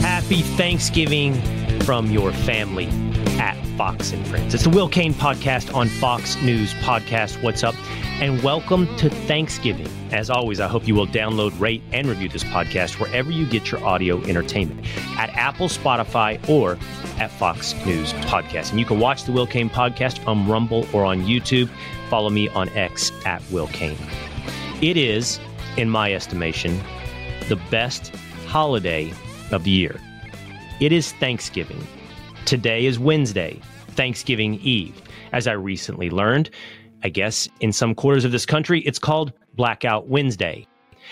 Happy Thanksgiving from your family at Fox and Friends. It's the Will Cain podcast on Fox News Podcast. What's up? And welcome to Thanksgiving. As always, I hope you will download, rate, and review this podcast wherever you get your audio entertainment at Apple, Spotify, or at Fox News Podcast. And you can watch the Will Cain podcast on Rumble or on YouTube. Follow me on X at Will Cain. It is, in my estimation, the best holiday of the year. It is Thanksgiving. Today is Wednesday, Thanksgiving Eve. As I recently learned, I guess in some quarters of this country, it's called Blackout Wednesday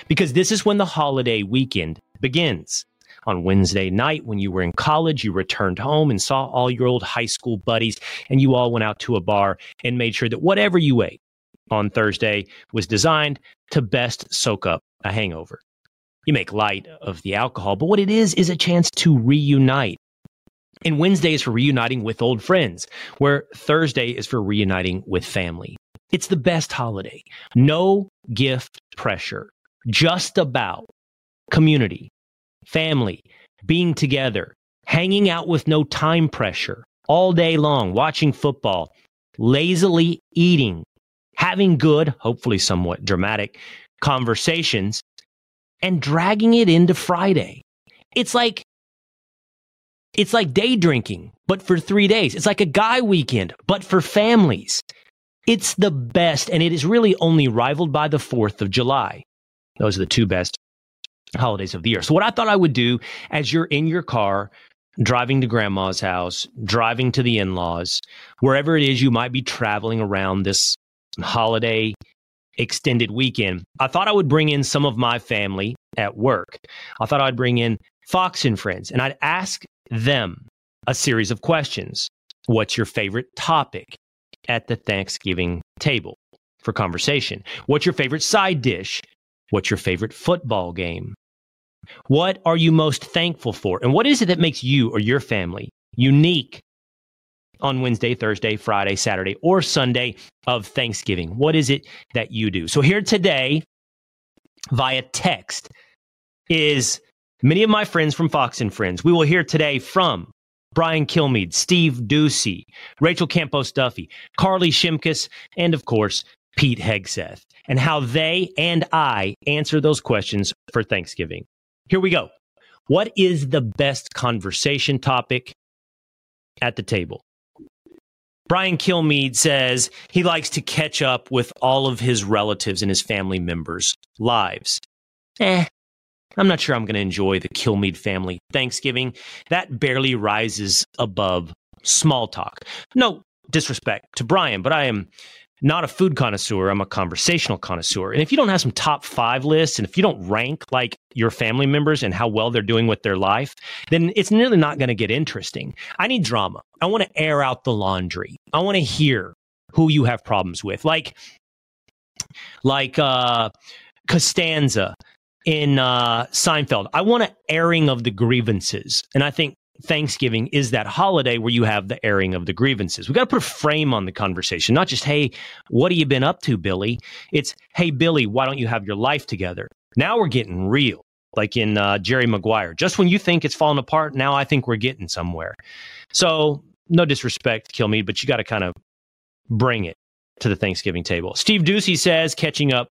because this is when the holiday weekend begins. On Wednesday night, when you were in college, you returned home and saw all your old high school buddies, and you all went out to a bar and made sure that whatever you ate on Thursday was designed to best soak up a hangover. You make light of the alcohol, but what it is is a chance to reunite. And Wednesday is for reuniting with old friends, where Thursday is for reuniting with family. It's the best holiday. No gift pressure, just about community, family, being together, hanging out with no time pressure all day long, watching football, lazily eating, having good, hopefully somewhat dramatic conversations, and dragging it into Friday. It's like it's like day drinking, but for three days. It's like a guy weekend, but for families. It's the best, and it is really only rivaled by the 4th of July. Those are the two best holidays of the year. So, what I thought I would do as you're in your car, driving to grandma's house, driving to the in laws, wherever it is you might be traveling around this holiday extended weekend, I thought I would bring in some of my family at work. I thought I'd bring in Fox and friends, and I'd ask them a series of questions. What's your favorite topic at the Thanksgiving table for conversation? What's your favorite side dish? What's your favorite football game? What are you most thankful for? And what is it that makes you or your family unique on Wednesday, Thursday, Friday, Saturday, or Sunday of Thanksgiving? What is it that you do? So, here today via text is many of my friends from Fox and Friends. We will hear today from Brian Kilmeade, Steve Doocy, Rachel Campos Duffy, Carly Shimkus, and of course, Pete Hegseth, and how they and I answer those questions for Thanksgiving. Here we go. What is the best conversation topic at the table? Brian Kilmeade says he likes to catch up with all of his relatives and his family members' lives. Eh, I'm not sure I'm going to enjoy the Kilmeade family Thanksgiving. That barely rises above small talk. No disrespect to Brian, but I am not a food connoisseur. I'm a conversational connoisseur. And if you don't have some top five lists and if you don't rank like your family members and how well they're doing with their life, then it's nearly not going to get interesting. I need drama. I want to air out the laundry. I want to hear who you have problems with. Like, like, uh, Costanza in uh, Seinfeld. I want an airing of the grievances. And I think Thanksgiving is that holiday where you have the airing of the grievances. We got to put a frame on the conversation, not just, hey, what have you been up to, Billy? It's, hey, Billy, why don't you have your life together? Now we're getting real, like in uh, Jerry Maguire. Just when you think it's falling apart, now I think we're getting somewhere. So, no disrespect, Kilmeade, but you got to kind of bring it to the Thanksgiving table. Steve Doocy says, catching up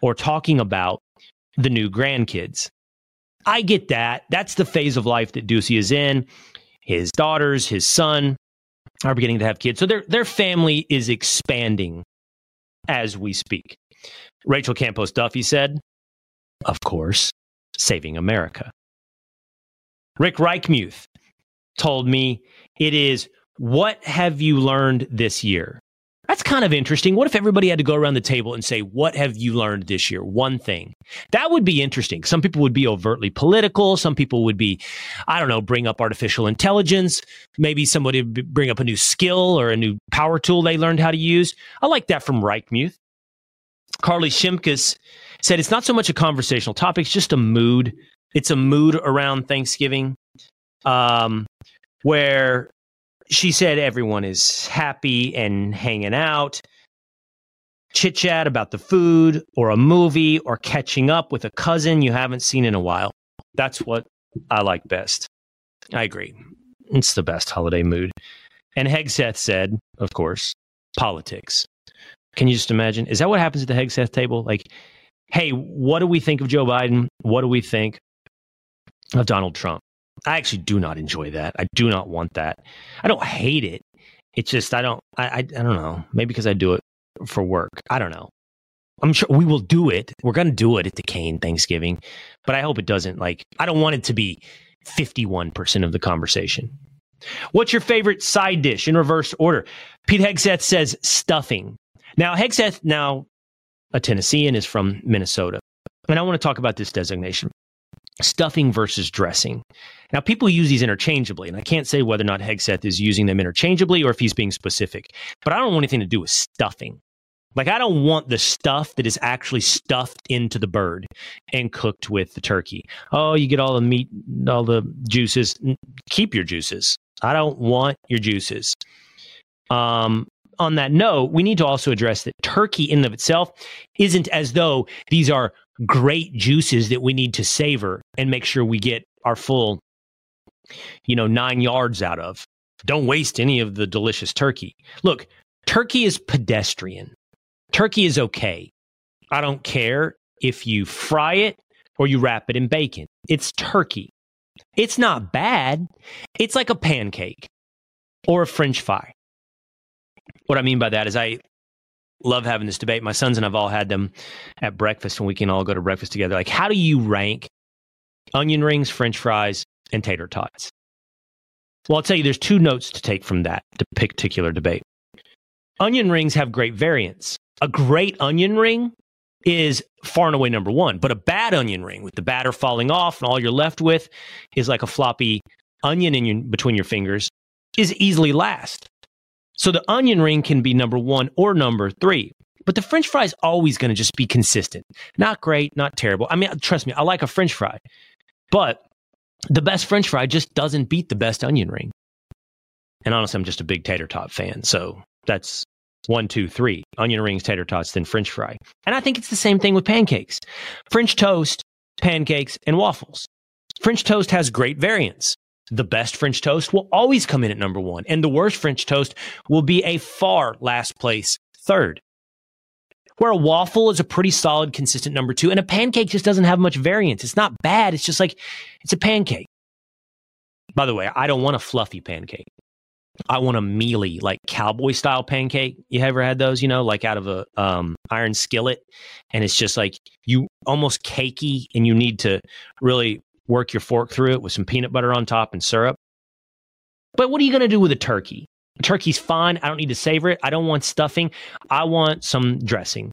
or talking about the new grandkids. I get that. That's the phase of life that Doocy is in. His daughters, his son are beginning to have kids. So their their family is expanding as we speak. Rachel Campos Duffy said, of course, saving America. Rick Reichmuth told me it is what have you learned this year? That's kind of interesting. What if everybody had to go around the table and say, What have you learned this year? One thing. That would be interesting. Some people would be overtly political. Some people would be, I don't know, bring up artificial intelligence. Maybe somebody would bring up a new skill or a new power tool they learned how to use. I like that from Reichmuth. Carly Shimkus said, It's not so much a conversational topic, it's just a mood. It's a mood around Thanksgiving um, where she said everyone is happy and hanging out. Chit chat about the food or a movie or catching up with a cousin you haven't seen in a while. That's what I like best. I agree. It's the best holiday mood. And Hegseth said, of course, politics. Can you just imagine? Is that what happens at the Hegseth table? Like, hey, what do we think of Joe Biden? What do we think of Donald Trump? I actually do not enjoy that. I do not want that. I don't hate it. It's just I don't I I, I don't know. Maybe because I do it for work. I don't know. I'm sure we will do it. We're going to do it at the Cain Thanksgiving, but I hope it doesn't like I don't want it to be 51% of the conversation. What's your favorite side dish in reverse order? Pete Hegseth says stuffing. Now, Hegseth, now a Tennessean, is from Minnesota. And I want to talk about this designation stuffing versus dressing. Now, people use these interchangeably, and I can't say whether or not Hegseth is using them interchangeably or if he's being specific, but I don't want anything to do with stuffing. Like, I don't want the stuff that is actually stuffed into the bird and cooked with the turkey. Oh, you get all the meat, all the juices. Keep your juices. I don't want your juices. Um, on that note, we need to also address that turkey in and of itself isn't as though these are great juices that we need to savor and make sure we get our full, you know, nine yards out of. Don't waste any of the delicious turkey. Look, turkey is pedestrian. Turkey is okay. I don't care if you fry it or you wrap it in bacon. It's turkey. It's not bad. It's like a pancake or a french fry. What I mean by that is I love having this debate. My sons and I've all had them at breakfast and we can all go to breakfast together. Like, how do you rank onion rings, french fries, and tater tots? Well, I'll tell you, there's two notes to take from that particular debate. Onion rings have great variance. A great onion ring is far and away number one, but a bad onion ring with the batter falling off and all you're left with is like a floppy onion in your, between your fingers is easily last. So the onion ring can be number one or number three. But the french fry is always going to just be consistent. Not great, not terrible. I mean, trust me, I like a french fry. But the best french fry just doesn't beat the best onion ring. And honestly, I'm just a big tater tot fan. So that's one, two, three onion rings, tater tots, then french fry. And I think it's the same thing with pancakes French toast, pancakes, and waffles. French toast has great variance the best French toast will always come in at number one, and the worst French toast will be a far last place third. Where a waffle is a pretty solid, consistent number two, and a pancake just doesn't have much variance. It's not bad. It's just like it's a pancake. By the way, I don't want a fluffy pancake. I want a mealy, like cowboy style pancake. You ever had those? You know, like out of a um, iron skillet, and it's just like you almost cakey, and you need to really work your fork through it with some peanut butter on top and syrup. But what are you going to do with a turkey? A turkey's fine. I don't need to savor it. I don't want stuffing. I want some dressing.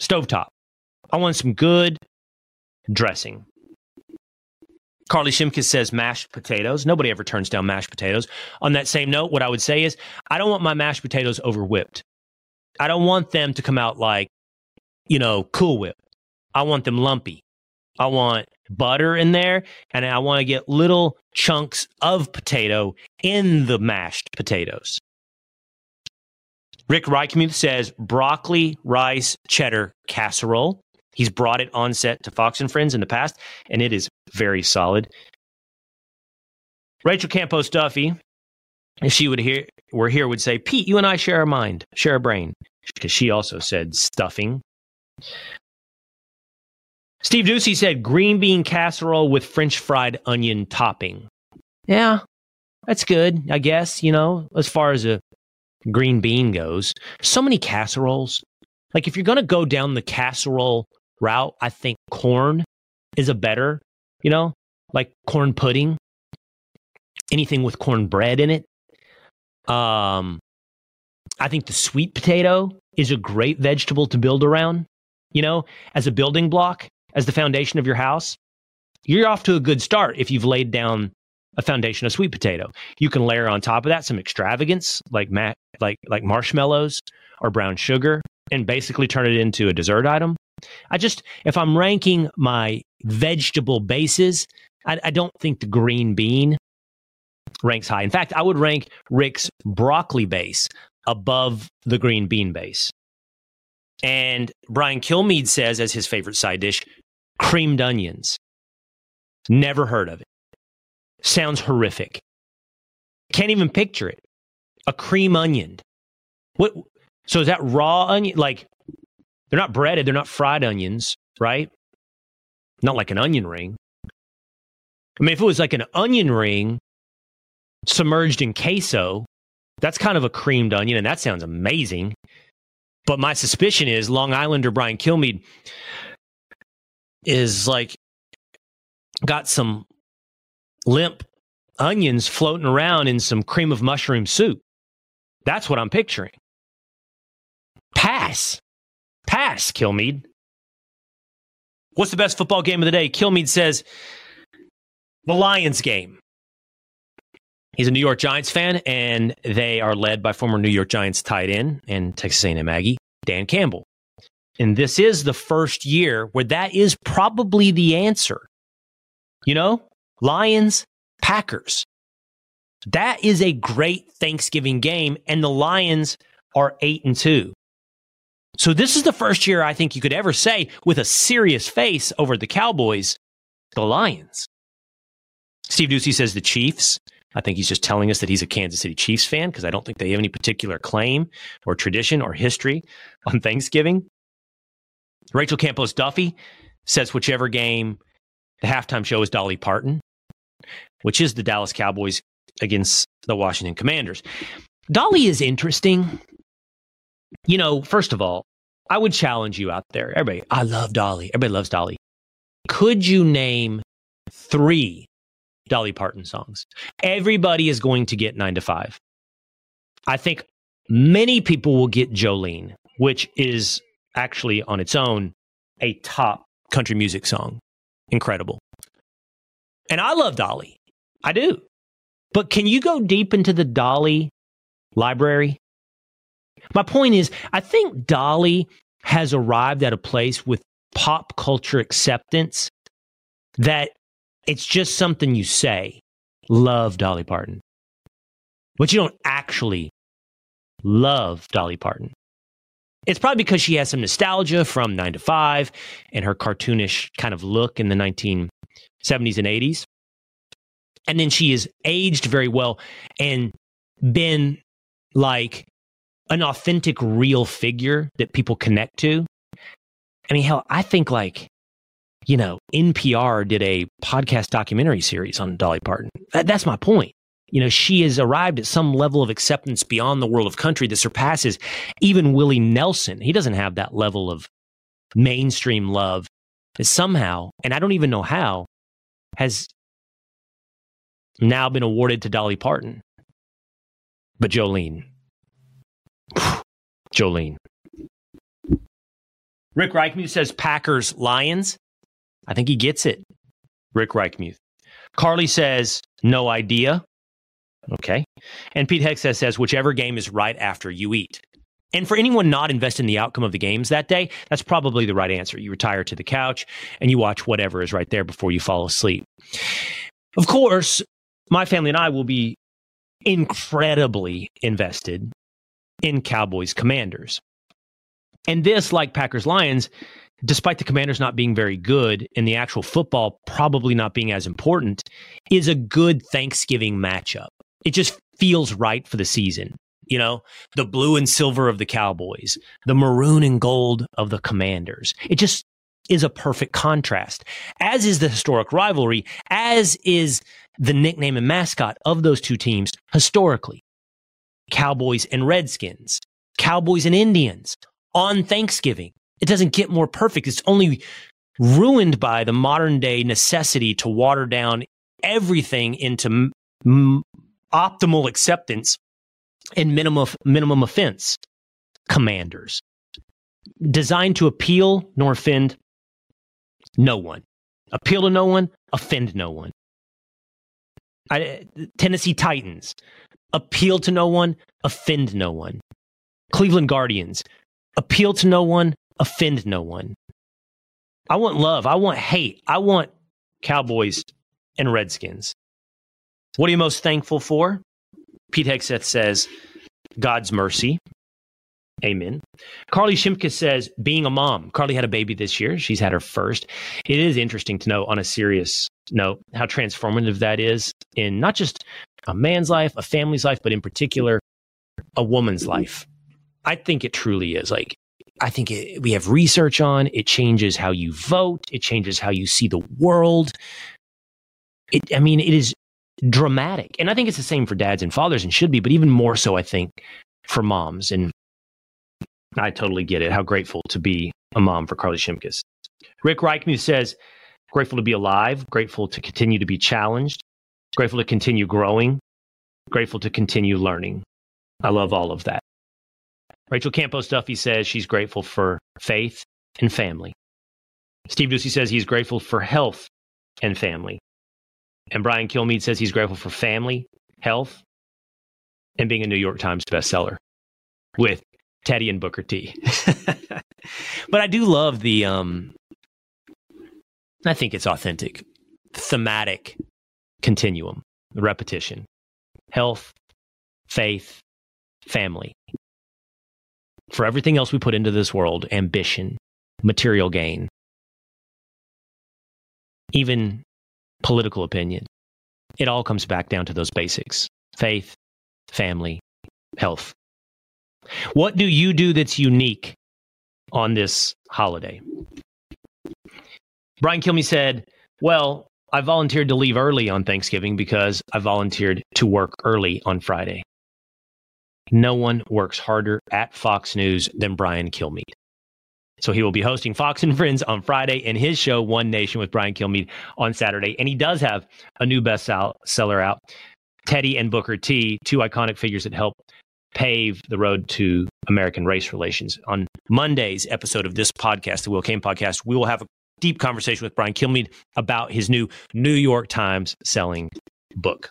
Stovetop. I want some good dressing. Carly Shimkus says mashed potatoes. Nobody ever turns down mashed potatoes. On that same note, what I would say is I don't want my mashed potatoes over whipped. I don't want them to come out like, you know, Cool Whip. I want them lumpy. I want butter in there, and I want to get little chunks of potato in the mashed potatoes. Rick Reichmuth says broccoli, rice, cheddar casserole. He's brought it on set to Fox and Friends in the past, and it is very solid. Rachel Campos Duffy, if she would hear were here, would say, Pete, you and I share a mind, share a brain. Because she also said stuffing. Steve Doocy said green bean casserole with French fried onion topping. Yeah, that's good, I guess, you know, as far as a green bean goes. So many casseroles. Like if you're going to go down the casserole route, I think corn is a better, you know, like corn pudding, anything with cornbread in it. Um, I think the sweet potato is a great vegetable to build around, you know, as a building block as the foundation of your house, you're off to a good start if you've laid down a foundation of sweet potato. You can layer on top of that some extravagance like ma- like like marshmallows or brown sugar and basically turn it into a dessert item. I just if I'm ranking my vegetable bases, I, I don't think the green bean ranks high. In fact, I would rank Rick's broccoli base above the green bean base. And Brian Kilmeade says, as his favorite side dish, creamed onions. Never heard of it. Sounds horrific. Can't even picture it. A cream onion. What? So is that raw onion? Like they're not breaded, they're not fried onions, right? Not like an onion ring. I mean, if it was like an onion ring submerged in queso, that's kind of a creamed onion, and that sounds amazing. But my suspicion is Long Islander Brian Kilmeade is like got some limp onions floating around in some cream of mushroom soup. That's what I'm picturing. Pass. Pass, Kilmeade. What's the best football game of the day? Kilmeade says the Lions game. He's a New York Giants fan, and they are led by former New York Giants tight end and Texas A&M Dan Campbell. And this is the first year where that is probably the answer. You know, Lions, Packers. That is a great Thanksgiving game, and the Lions are eight and two. So this is the first year I think you could ever say with a serious face over the Cowboys, the Lions. Steve Doocy says the Chiefs. I think he's just telling us that he's a Kansas City Chiefs fan because I don't think they have any particular claim or tradition or history on Thanksgiving. Rachel Campos Duffy says whichever game the halftime show is Dolly Parton, which is the Dallas Cowboys against the Washington Commanders. Dolly is interesting. You know, first of all, I would challenge you out there. Everybody, I love Dolly. Everybody loves Dolly. Could you name three Dolly Parton songs. Everybody is going to get nine to five. I think many people will get Jolene, which is actually on its own a top country music song. Incredible. And I love Dolly. I do. But can you go deep into the Dolly library? My point is, I think Dolly has arrived at a place with pop culture acceptance that it's just something you say. Love Dolly Parton. But you don't actually love Dolly Parton. It's probably because she has some nostalgia from 9 to 5 and her cartoonish kind of look in the 1970s and 80s. And then she has aged very well and been like an authentic, real figure that people connect to. I mean, hell, I think like you know, NPR did a podcast documentary series on Dolly Parton. That, that's my point. You know, she has arrived at some level of acceptance beyond the world of country that surpasses even Willie Nelson. He doesn't have that level of mainstream love somehow, and I don't even know how, has now been awarded to Dolly Parton. But Jolene. Jolene. Rick Reichmuth says Packers Lions. I think he gets it. Rick Reichmuth. Carly says, no idea. Okay. And Pete Hegseth says, whichever game is right after you eat. And for anyone not invested in the outcome of the games that day, that's probably the right answer. You retire to the couch and you watch whatever is right there before you fall asleep. Of course, my family and I will be incredibly invested in Cowboys Commanders. And this, like Packers Lions, despite the commanders not being very good and the actual football probably not being as important, is a good Thanksgiving matchup. It just feels right for the season. You know, the blue and silver of the Cowboys, the maroon and gold of the commanders. It just is a perfect contrast, as is the historic rivalry, as is the nickname and mascot of those two teams historically. Cowboys and Redskins, Cowboys and Indians on Thanksgiving. It doesn't get more perfect. It's only ruined by the modern day necessity to water down everything into m- optimal acceptance and minimum minimum offense commanders. Designed to appeal nor offend no one. Appeal to no one offend no one. I, tennessee titans. Appeal to no one offend no one. Cleveland guardians. Appeal to no one offend no one. I want love. I want hate. I want Cowboys and Redskins. What are you most thankful for? Pete Hegseth says, God's mercy. Amen. Carly Shimkus says, being a mom. Carly had a baby this year. She's had her first. It is interesting to know, on a serious note, how transformative that is in not just a man's life, a family's life, but in particular, a woman's life. I think it truly is. Like, I think it, we have research on it changes how you vote, it changes how you see the world. It, I mean, it is dramatic. And I think it's the same for dads and fathers and should be, but even more so, I think, for moms. And I totally get it. How grateful to be a mom for Carly Shimkus. Rick Reichmuth says, grateful to be alive, grateful to continue to be challenged, grateful to continue growing, grateful to continue learning. I love all of that. Rachel Campos Duffy says she's grateful for faith and family. Steve Doocy says he's grateful for health and family. And Brian Kilmeade says he's grateful for family, health, and being a New York Times bestseller with Teddy and Booker T. but I do love the um I think it's authentic, thematic continuum, repetition. Health, faith, family. For everything else we put into this world, ambition, material gain, even political opinion, it all comes back down to those basics faith, family, health. What do you do that's unique on this holiday? Brian Kilmeade said, Well, I volunteered to leave early on Thanksgiving because I volunteered to work early on Friday. No one works harder at Fox News than Brian Kilmeade. So he will be hosting Fox and Friends on Friday and his show One Nation with Brian Kilmeade on Saturday. And he does have a new bestseller out, Teddy and Booker T, two iconic figures that help pave the road to American race relations. On Monday's episode of this podcast, the Will Cain podcast, we will have a deep conversation with Brian Kilmeade about his new New York Times selling book.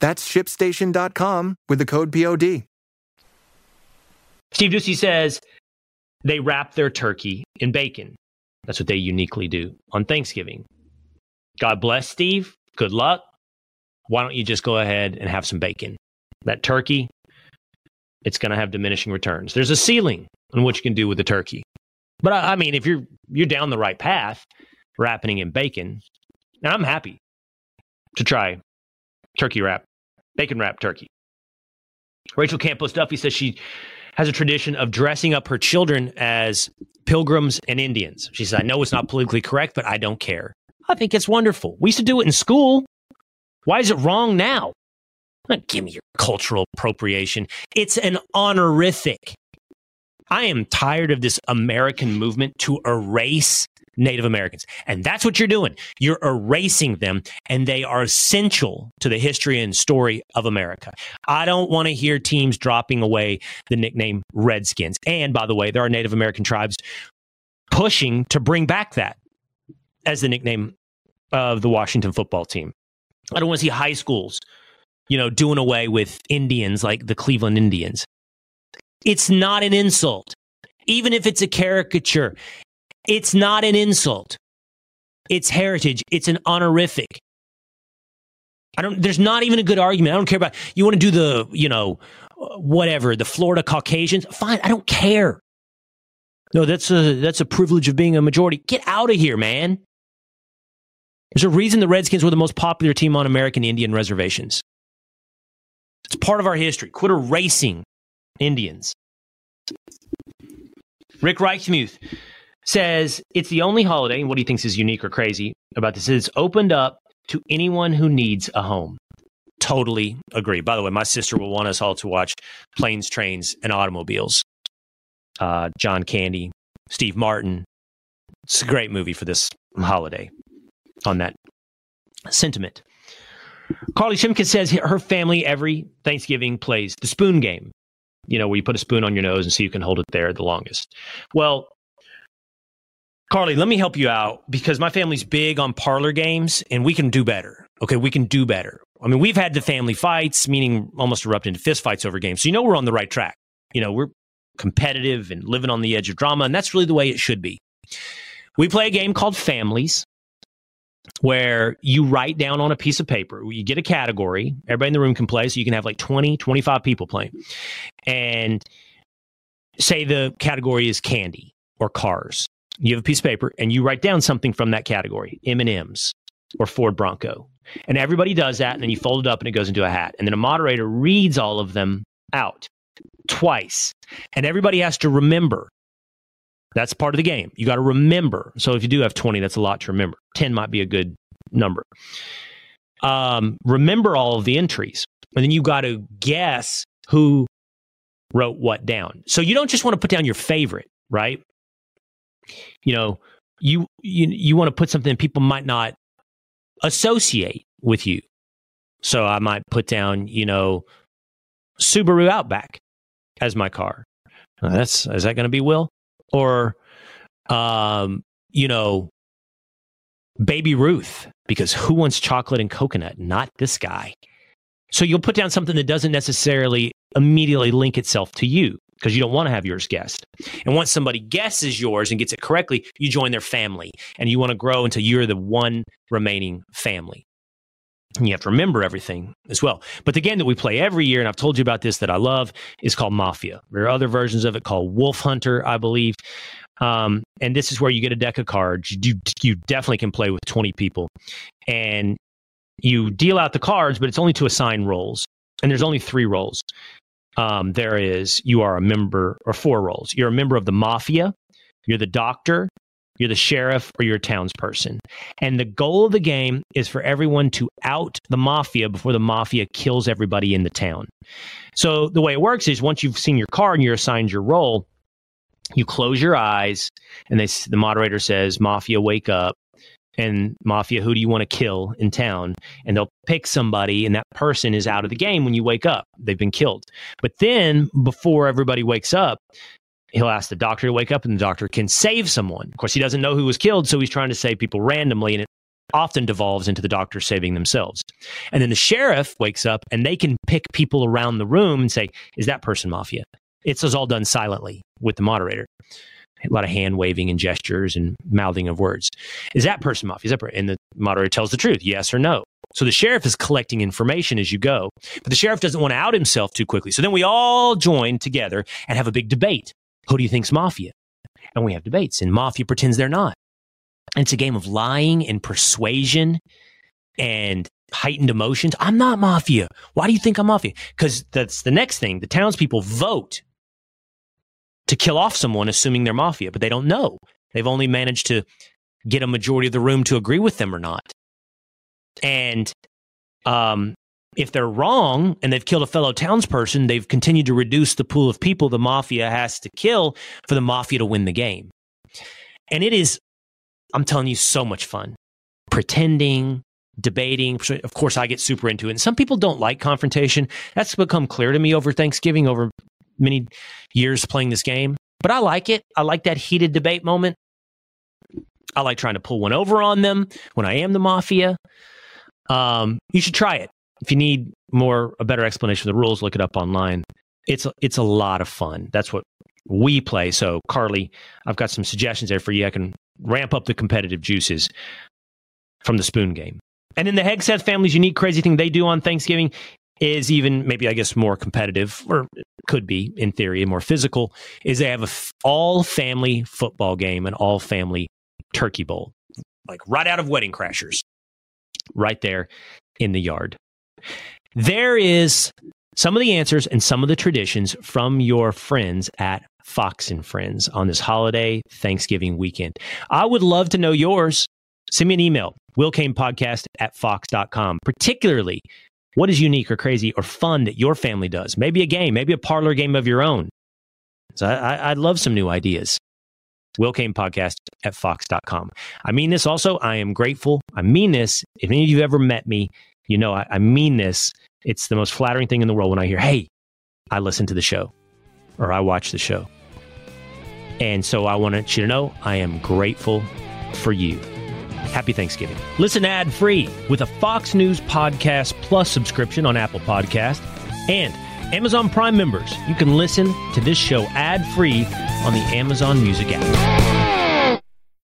That's shipstation.com with the code POD. Steve Doocy says they wrap their turkey in bacon. That's what they uniquely do on Thanksgiving. God bless Steve. Good luck. Why don't you just go ahead and have some bacon? That turkey, it's going to have diminishing returns. There's a ceiling on what you can do with the turkey. But I, I mean, if you're you're down the right path, wrapping in bacon, and I'm happy to try turkey wrap bacon wrapped turkey. Rachel Campos Duffy says she has a tradition of dressing up her children as pilgrims and Indians. She says, I know it's not politically correct, but I don't care. I think it's wonderful. We used to do it in school. Why is it wrong now? Give me your cultural appropriation. It's an honorific. I am tired of this American movement to erase Native Americans. And that's what you're doing. You're erasing them, and they are essential to the history and story of America. I don't want to hear teams dropping away the nickname Redskins. And by the way, there are Native American tribes pushing to bring back that as the nickname of the Washington football team. I don't want to see high schools, you know, doing away with Indians like the Cleveland Indians. It's not an insult. Even if it's a caricature, it's not an insult. It's heritage. It's an honorific. I don't, there's not even a good argument. I don't care about, you want to do the, you know, whatever, the Florida Caucasians. Fine. I don't care. No, that's a, that's a privilege of being a majority. Get out of here, man. There's a reason the Redskins were the most popular team on American Indian reservations. It's part of our history. Quit erasing Indians. Rick Reichmuth says it's the only holiday, and what he thinks is unique or crazy about this is it's opened up to anyone who needs a home. Totally agree. By the way, my sister will want us all to watch Planes, Trains, and Automobiles. Uh, John Candy, Steve Martin. It's a great movie for this holiday on that sentiment. Carly Shimkus says her family every Thanksgiving plays the spoon game. You know, where you put a spoon on your nose and see who can hold it there the longest. Well, Carly, let me help you out because my family's big on parlor games and we can do better. Okay, we can do better. I mean, we've had the family fights, meaning almost erupt into fist fights over games. So you know we're on the right track. You know, we're competitive and living on the edge of drama, and that's really the way it should be. We play a game called Families where you write down on a piece of paper, you get a category, everybody in the room can play, so you can have like 20, 25 people playing. And say the category is candy or cars. You have a piece of paper and you write down something from that category, M&Ms or Ford Bronco. And everybody does that and then you fold it up and it goes into a hat. And then a moderator reads all of them out twice. And everybody has to remember that's part of the game. You got to remember. So if you do have 20, that's a lot to remember. 10 might be a good number. Um, remember all of the entries. And then you got to guess who wrote what down. So you don't just want to put down your favorite, right? You know, you you you want to put something people might not associate with you. So I might put down, you know, Subaru Outback as my car. that's is that going to be Will? or um, you know, Baby Ruth, because who wants chocolate and coconut? Not this guy. So you'll put down something that doesn't necessarily immediately link itself to you because you don't want to have yours guessed. And once somebody guesses yours and gets it correctly, you join their family and you want to grow until you're the one remaining family. And you have to remember everything as well. But the game that we play every year, and I've told you about this that I love, is called Mafia. There are other versions of it called Wolf Hunter, I believe. Um, and this is where you get a deck of cards. You, you definitely can play with 20 people. And you deal out the cards, but it's only to assign roles. And there's only three roles. Um, there is you are a member, or four roles. You're a member of the mafia, you're the doctor, you're the sheriff, or you're a townsperson. And the goal of the game is for everyone to out the mafia before the mafia kills everybody in the town. So the way it works is once you've seen your card and you're assigned your role, you close your eyes and they, the moderator says, Mafia, wake up. And Mafia, who do you want to kill in town? And they'll pick somebody, and that person is out of the game when you wake up. They've been killed. But then, before everybody wakes up, he'll ask the doctor to wake up and the doctor can save someone. Of course, he doesn't know who was killed, so he's trying to save people randomly, and it often devolves into the doctor saving themselves. And then the sheriff wakes up and they can pick people around the room and say, Is that person mafia? It's all done silently with the moderator. A lot of hand waving and gestures and mouthing of words. Is that person mafia? Is that? And the moderator tells the truth, yes or no. So the sheriff is collecting information as you go, but the sheriff doesn't want to out himself too quickly. So then we all join together and have a big debate who do you think's mafia? And we have debates, and mafia pretends they're not. And it's a game of lying and persuasion and heightened emotions. I'm not mafia. Why do you think I'm mafia? Because that's the next thing. The townspeople vote to kill off someone, assuming they're mafia, but they don't know. They've only managed to get a majority of the room to agree with them or not. And um, if they're wrong and they've killed a fellow townsperson, they've continued to reduce the pool of people the mafia has to kill for the mafia to win the game. And it is, I'm telling you, so much fun. Pretending, debating. Of course, I get super into it. And some people don't like confrontation. That's become clear to me over Thanksgiving, over many years playing this game. But I like it. I like that heated debate moment. I like trying to pull one over on them when I am the mafia. Um, you should try it if you need more a better explanation of the rules, look it up online. It's it's a lot of fun. That's what we play. So Carly, I've got some suggestions there for you. I can ramp up the competitive juices from the spoon game. And then the Hegseth family's unique crazy thing they do on Thanksgiving is even maybe I guess more competitive or could be in theory more physical is they have a f- all family football game and all family turkey bowl like right out of Wedding Crashers right there in the yard. There is some of the answers and some of the traditions from your friends at Fox and Friends on this holiday Thanksgiving weekend. I would love to know yours. Send me an email, willcainpodcast at fox.com, particularly what is unique or crazy or fun that your family does. Maybe a game, maybe a parlor game of your own. So I, would love some new ideas. Will Cain Podcast at fox.com. I mean this also. I am grateful. I mean this. If any of you ever met me, you know, I, I mean this. It's the most flattering thing in the world when I hear, hey, I listen to the show or I watch the show. And so I want you to know I am grateful for you. Happy Thanksgiving. Listen ad free with a Fox News Podcast Plus subscription on Apple Podcast and Amazon Prime members. You can listen to this show ad free on the Amazon Music app.